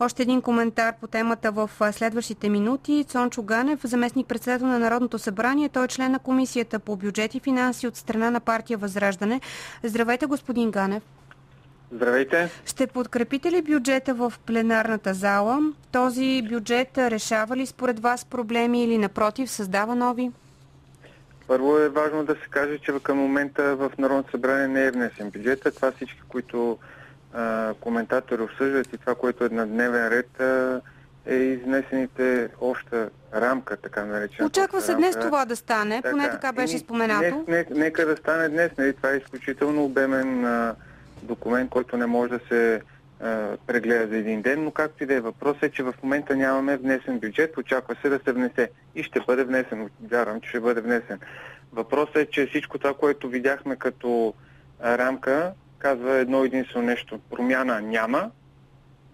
Още един коментар по темата в следващите минути. Цончо Ганев, заместник председател на Народното събрание, той е член на Комисията по бюджет и финанси от страна на партия Възраждане. Здравейте, господин Ганев. Здравейте. Ще подкрепите ли бюджета в пленарната зала? Този бюджет решава ли според вас проблеми или напротив създава нови? Първо е важно да се каже, че към момента в Народното събрание не е внесен бюджета. Това всички, които а, коментатори обсъждат и това, което е на дневен ред, а, е изнесените обща рамка, така наречена. Очаква се днес това да стане, така, поне така беше споменато. Не, не, нека да стане днес. Нали? Това е изключително обемен а, документ, който не може да се а, прегледа за един ден, но както и да е въпрос е, че в момента нямаме внесен бюджет, очаква се да се внесе и ще бъде внесен, вярвам, че ще бъде внесен. Въпросът е, че всичко това, което видяхме като рамка, казва едно единствено нещо. Промяна няма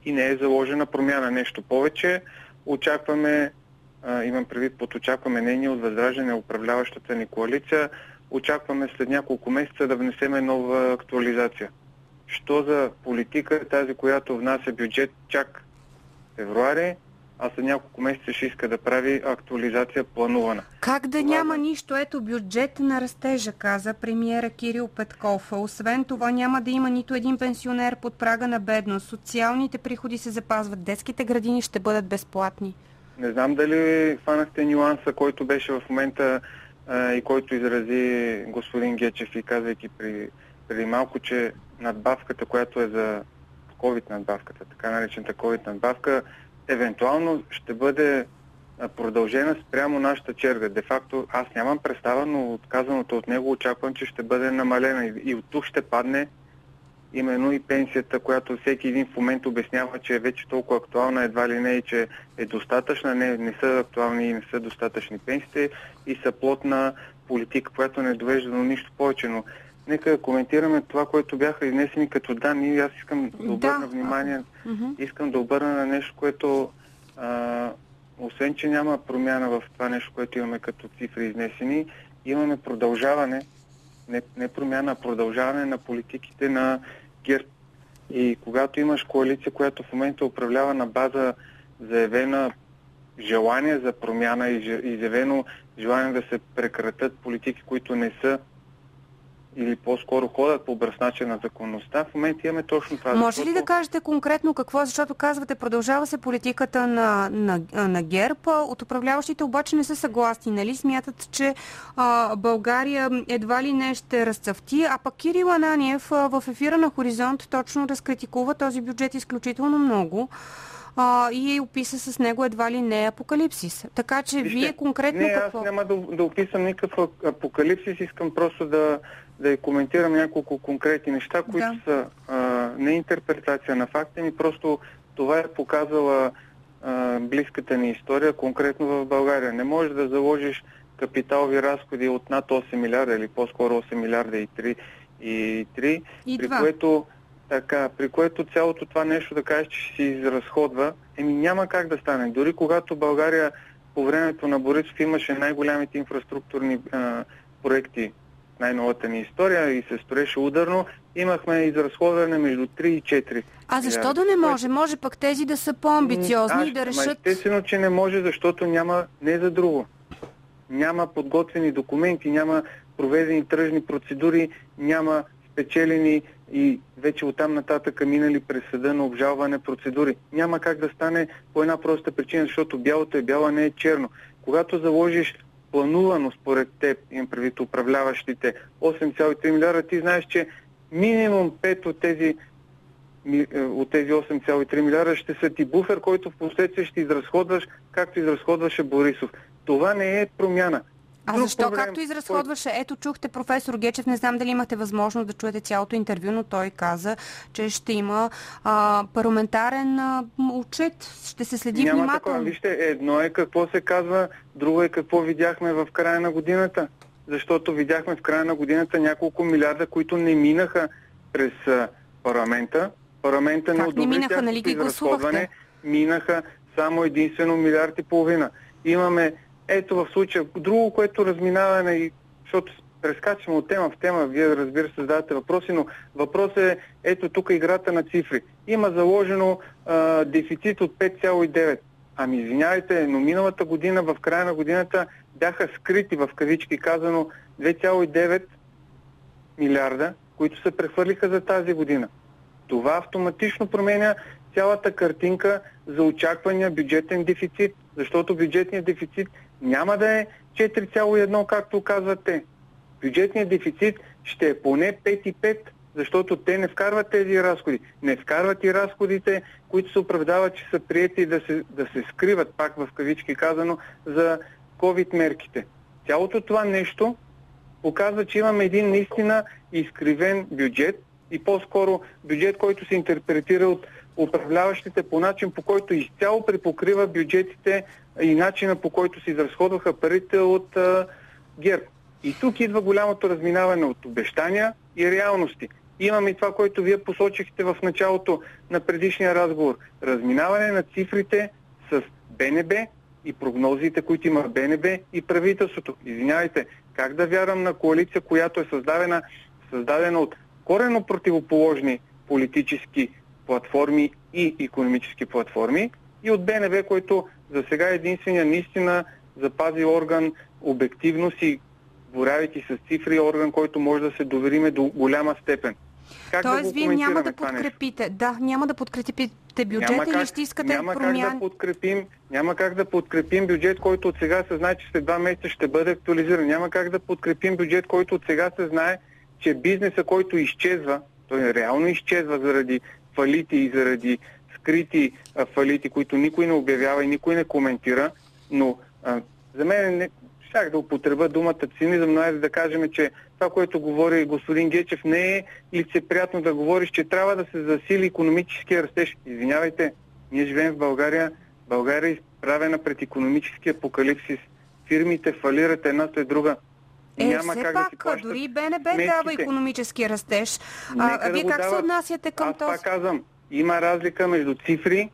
и не е заложена промяна. Нещо повече. Очакваме, а, имам предвид под очакваме не ние от възраждане управляващата ни коалиция, очакваме след няколко месеца да внесеме нова актуализация що за политика е тази, която внася бюджет чак февруари, а след няколко месеца ще иска да прави актуализация планувана. Как да това няма нищо? Ето бюджет на растежа, каза премиера Кирил Петков. Освен това няма да има нито един пенсионер под прага на бедност. Социалните приходи се запазват. Детските градини ще бъдат безплатни. Не знам дали хванахте нюанса, който беше в момента а, и който изрази господин Гечев и казвайки при преди малко, че надбавката, която е за COVID надбавката, така наречената COVID надбавка, евентуално ще бъде продължена спрямо нашата черга. Де факто аз нямам представа, но отказаното от него очаквам, че ще бъде намалена и от тук ще падне именно и пенсията, която всеки един в момент обяснява, че е вече толкова актуална, едва ли не и че е достатъчна. Не, не са актуални и не са достатъчни пенсиите и са плотна политика, която не довежда до нищо повече. Но нека коментираме това, което бяха изнесени като данни. Аз искам да обърна да. внимание, искам да обърна на нещо, което а, освен, че няма промяна в това нещо, което имаме като цифри изнесени, имаме продължаване, не, не промяна, а продължаване на политиките на ГЕР. И когато имаш коалиция, която в момента управлява на база заявена желание за промяна и изявено желание да се прекратят политики, които не са или по-скоро ходят по образ начин на законността, в момента имаме точно това. Може защото... ли да кажете конкретно какво, защото казвате, продължава се политиката на, на, на ГЕРБ, от управляващите обаче не са съгласни, нали? Смятат, че а, България едва ли не ще разцъфти, а пък Кирил Ананиев а, в ефира на Хоризонт точно разкритикува този бюджет изключително много а, и описа с него едва ли не апокалипсис. Така че Вижте, вие конкретно не, какво... аз няма да, да описам никакъв апокалипсис, искам просто да, да коментирам няколко конкретни неща, които да. са а, не интерпретация на факта ми, просто това е показала а, близката ни история, конкретно в България. Не можеш да заложиш капиталови разходи от над 8 милиарда или по-скоро 8 милиарда и 3, и 3 и при, което, така, при което цялото това нещо да кажеш, че ще се изразходва, еми няма как да стане. Дори когато България по времето на Борисов имаше най-голямите инфраструктурни а, проекти най-новата ни история и се строеше ударно, имахме изразходване между 3 и 4. А защо да не може? Може пък тези да са по-амбициозни и да решат... Естествено, че не може, защото няма не за друго. Няма подготвени документи, няма проведени тръжни процедури, няма спечелени и вече оттам нататък минали през съда на обжалване процедури. Няма как да стане по една проста причина, защото бялото е бяло, не е черно. Когато заложиш планувано според теб, имам предвид управляващите, 8,3 милиарда, ти знаеш, че минимум 5 от тези е, от тези 8,3 милиарда ще са ти буфер, който в последствие ще изразходваш, както изразходваше Борисов. Това не е промяна. А защо проблем, както изразходваше? Ето чухте професор Гечев, не знам дали имахте възможност да чуете цялото интервю, но той каза, че ще има а, парламентарен а, отчет, ще се следи Няма внимателно. Такова. Вижте, едно е какво се казва, друго е какво видяхме в края на годината. Защото видяхме в края на годината няколко милиарда, които не минаха през парламента. Парламента не, не минаха, нали ги гласувахте? Минаха само единствено милиард и половина. Имаме ето в случая друго, което разминаване, защото прескачаме от тема в тема, вие разбира се задавате въпроси, но въпросът е, ето тук играта на цифри. Има заложено а, дефицит от 5,9. Ами извинявайте, но миналата година, в края на годината, бяха скрити в кавички казано 2,9 милиарда, които се прехвърлиха за тази година. Това автоматично променя цялата картинка за очаквания бюджетен дефицит, защото бюджетният дефицит няма да е 4,1, както казвате. Бюджетният дефицит ще е поне 5,5, защото те не вкарват тези разходи. Не вкарват и разходите, които се оправдават, че са приети да се, да се скриват, пак в кавички казано, за COVID мерките. Цялото това нещо показва, че имаме един наистина изкривен бюджет и по-скоро бюджет, който се интерпретира от управляващите по начин, по който изцяло припокрива бюджетите и начина по който се изразходваха парите от а, ГЕРБ. И тук идва голямото разминаване от обещания и реалности. Имаме и това, което вие посочихте в началото на предишния разговор. Разминаване на цифрите с БНБ и прогнозите, които има БНБ и правителството. Извинявайте, как да вярвам на коалиция, която е създадена, създадена от корено противоположни политически платформи и економически платформи и от БНБ, който за сега е единствения наистина запази орган обективност и боравайки с цифри орган, който може да се довериме до голяма степен. Как Тоест, да вие няма да подкрепите, да, няма да подкрепите бюджета или ще искате няма промяна? Как да подкрепим, няма как да подкрепим бюджет, който от сега се знае, че след два месеца ще бъде актуализиран. Няма как да подкрепим бюджет, който от сега се знае, че бизнеса, който изчезва, той реално изчезва заради фалити и заради скрити а, фалити, които никой не обявява и никой не коментира, но а, за мен не, щях да употреба думата цинизъм, но е да кажем, че това, което говори господин Гечев, не е лицеприятно да говориш, че трябва да се засили економическия растеж. Извинявайте, ние живеем в България. България е изправена пред економически апокалипсис. Фирмите фалират една след друга. Е, Няма все как пак, да си дори БНБ сметките. дава економически растеж. А, а вие да как се отнасяте към Аз този? Аз казвам, има разлика между цифри,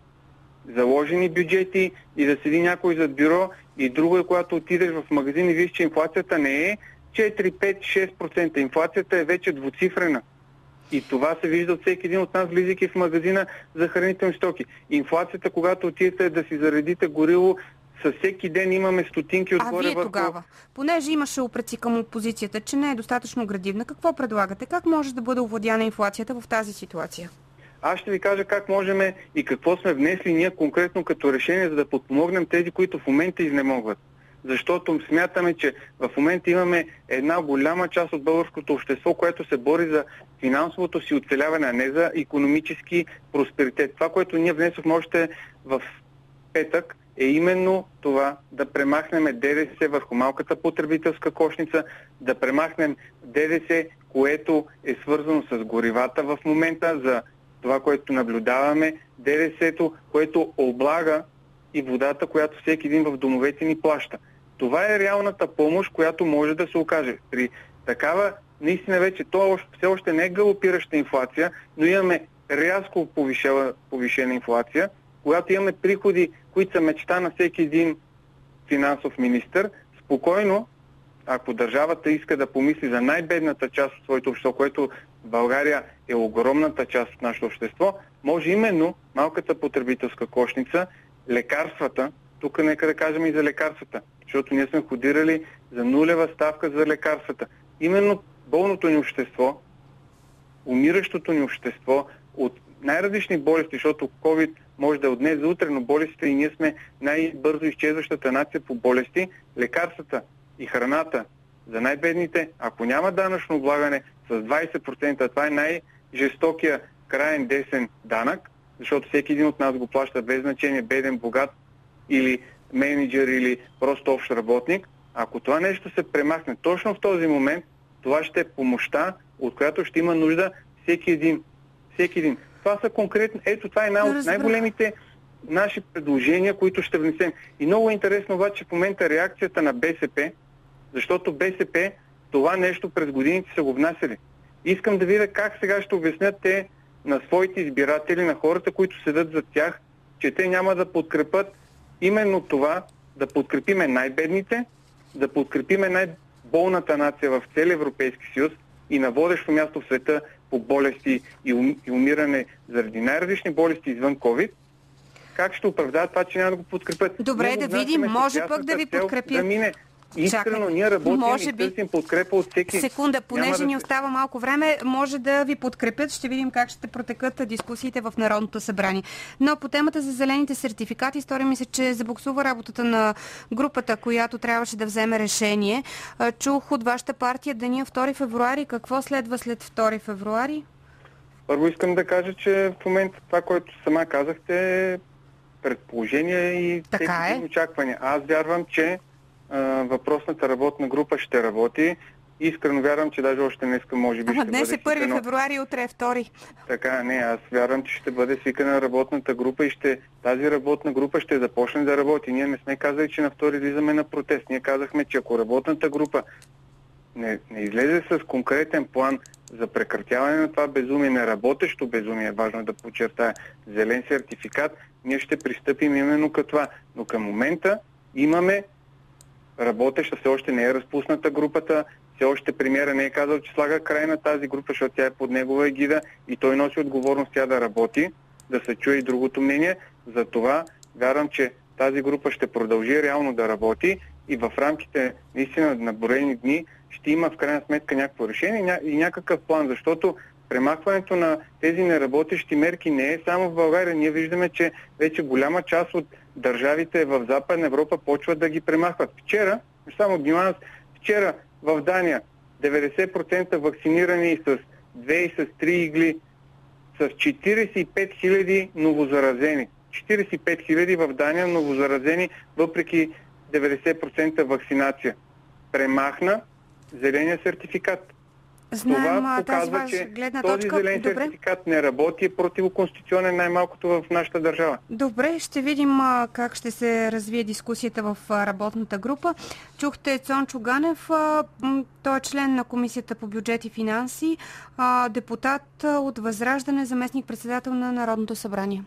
заложени бюджети и да седи някой зад бюро и друго е, когато отидеш в магазин и виж, че инфлацията не е 4, 5, 6%. Инфлацията е вече двуцифрена. И това се вижда от всеки един от нас, влизайки в магазина за хранителни стоки. Инфлацията, когато отидете да си заредите горило, със всеки ден имаме стотинки отгоре А вие върху... тогава, понеже имаше упреци към опозицията, че не е достатъчно градивна, какво предлагате? Как може да бъде овладяна инфлацията в тази ситуация? Аз ще ви кажа как можем и какво сме внесли ние конкретно като решение, за да подпомогнем тези, които в момента изнемогват. Защото смятаме, че в момента имаме една голяма част от българското общество, което се бори за финансовото си оцеляване, а не за економически просперитет. Това, което ние внесохме още в петък, е именно това да премахнем ДДС върху малката потребителска кошница, да премахнем ДДС, което е свързано с горивата в момента за това, което наблюдаваме, ДДС-то, което облага и водата, която всеки един в домовете ни плаща. Това е реалната помощ, която може да се окаже. При такава, наистина вече, то все още не е галопираща инфлация, но имаме рязко повишена, повишена инфлация, когато имаме приходи, които са мечта на всеки един финансов министр, спокойно, ако държавата иска да помисли за най-бедната част от своето общество, което България е огромната част от нашето общество, може именно малката потребителска кошница, лекарствата, тук нека да кажем и за лекарствата, защото ние сме ходирали за нулева ставка за лекарствата. Именно болното ни общество, умиращото ни общество от най-различни болести, защото COVID може да е от днес за утре, но болестите и ние сме най-бързо изчезващата нация по болести, лекарствата и храната за най-бедните, ако няма данъчно облагане с 20%, това е най-жестокия крайен десен данък, защото всеки един от нас го плаща без значение, беден, богат или менеджер или просто общ работник. Ако това нещо се премахне точно в този момент, това ще е помощта, от която ще има нужда всеки един. Всеки един. Това са конкретни. Ето, това е една от най-големите наши предложения, които ще внесем. И много интересно обаче в момента реакцията на БСП, защото БСП това нещо през годините са го внасяли. Искам да видя как сега ще обяснят те на своите избиратели, на хората, които седат зад тях, че те няма да подкрепят именно това, да подкрепиме най-бедните, да подкрепиме най- болната нация в цели Европейски съюз и на водещо място в света по болести и, и умиране заради най-различни болести извън COVID, как ще оправдаят това, че няма да го подкрепят? Добре, да видим, може пък да ви подкрепят. Да мине Искрено, ние работим може би... и търсим подкрепа от всеки. Секунда, понеже да... ни остава малко време, може да ви подкрепят. Ще видим как ще протекат дискусиите в Народното събрание. Но по темата за зелените сертификати, стори ми се, че забуксува работата на групата, която трябваше да вземе решение. Чух от вашата партия деня 2 февруари. Какво следва след 2 февруари? Първо искам да кажа, че в момента това, което сама казахте, е предположение и така е. очаквания. Аз вярвам, че въпросната работна група ще работи. Искрено вярвам, че даже още днес може би Ама ще днес бъде е 1 свикано... февруари, утре е 2. Така, не, аз вярвам, че ще бъде свикана работната група и ще, тази работна група ще започне да работи. Ние не сме казали, че на втори излизаме на протест. Ние казахме, че ако работната група не, не излезе с конкретен план за прекратяване на това безумие, не работещо безумие, важно да подчертая, зелен сертификат, ние ще пристъпим именно като това. Но към момента имаме работеща, все още не е разпусната групата, все още премиера не е казал, че слага край на тази група, защото тя е под негова егида и той носи отговорност тя да работи, да се чуе и другото мнение. Затова вярвам, че тази група ще продължи реално да работи и в рамките наистина на броени дни ще има в крайна сметка някакво решение и някакъв план, защото премахването на тези неработещи мерки не е само в България. Ние виждаме, че вече голяма част от държавите в Западна Европа почват да ги премахват. Вчера, само нюанс, вчера в Дания 90% вакцинирани с 2 и с 3 игли, с 45 000 новозаразени. 45 000 в Дания новозаразени, въпреки 90% вакцинация. Премахна зеления сертификат. Знаем, Това показва, тази че гледна този точка... зелен Добре. сертификат не работи, е противоконституционен най-малкото в нашата държава. Добре, ще видим а, как ще се развие дискусията в а, работната група. Чухте Цончо Ганев, а, той е член на Комисията по бюджет и финанси, депутат от Възраждане, заместник председател на Народното събрание.